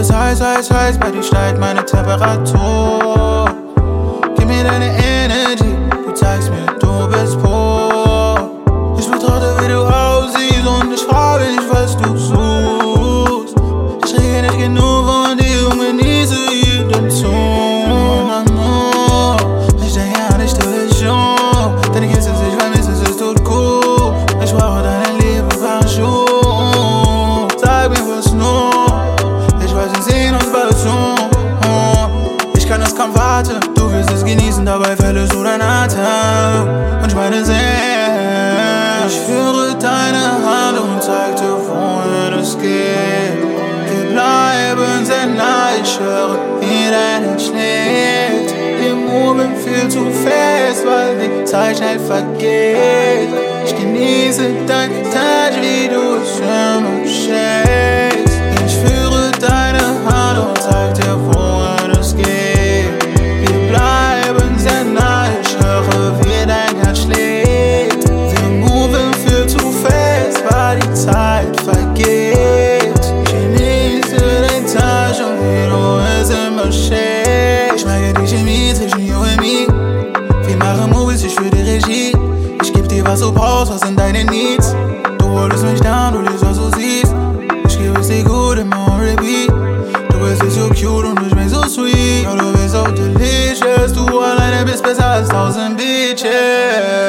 bist heiß, heiß, heiß, bei dir steigt meine Temperatur. Gib mir deine Energy, du zeigst mir, verlierst du deinen Atem. Und meine sehr. Ich führe deine Hand und zeig dir, wohin es geht. Wir bleiben sehr nah, ich höre, wie dein Herz schlägt. Wir moven viel zu fest, weil die Zeit schnell vergeht. Ich genieße dein Touch, wie du es immer schätzt. Was du brauchst, was sind deine Needs. Du wolltest mich down, du liebst, was du siehst. Ich gebe es dir gut immer on repeat. Du bist nicht so cute und ich bin so sweet. Ja, du bist so delicious. Du alleine bist besser als tausend Bitches.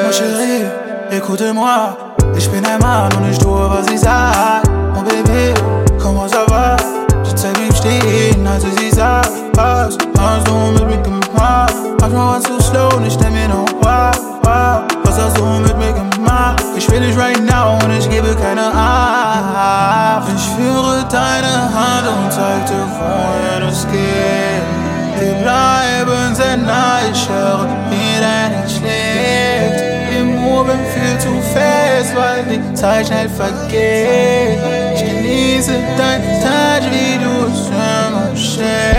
Mon chéri, écoute-moi. Ich bin ein Mann und ich tue, was ich sag. Mon bébé, comment ça va? Je zeig ihm stehen, als ich sie sag. Was hast du mit mir gemacht? Manchmal warst du und zeig dir, wohin es geht. Wir bleiben sehr nah, ich höre, wie dein Herz schlägt. Wir moven viel zu fest, weil die Zeit schnell vergeht. Ich genieße dein Touch, wie du es immer schätzt.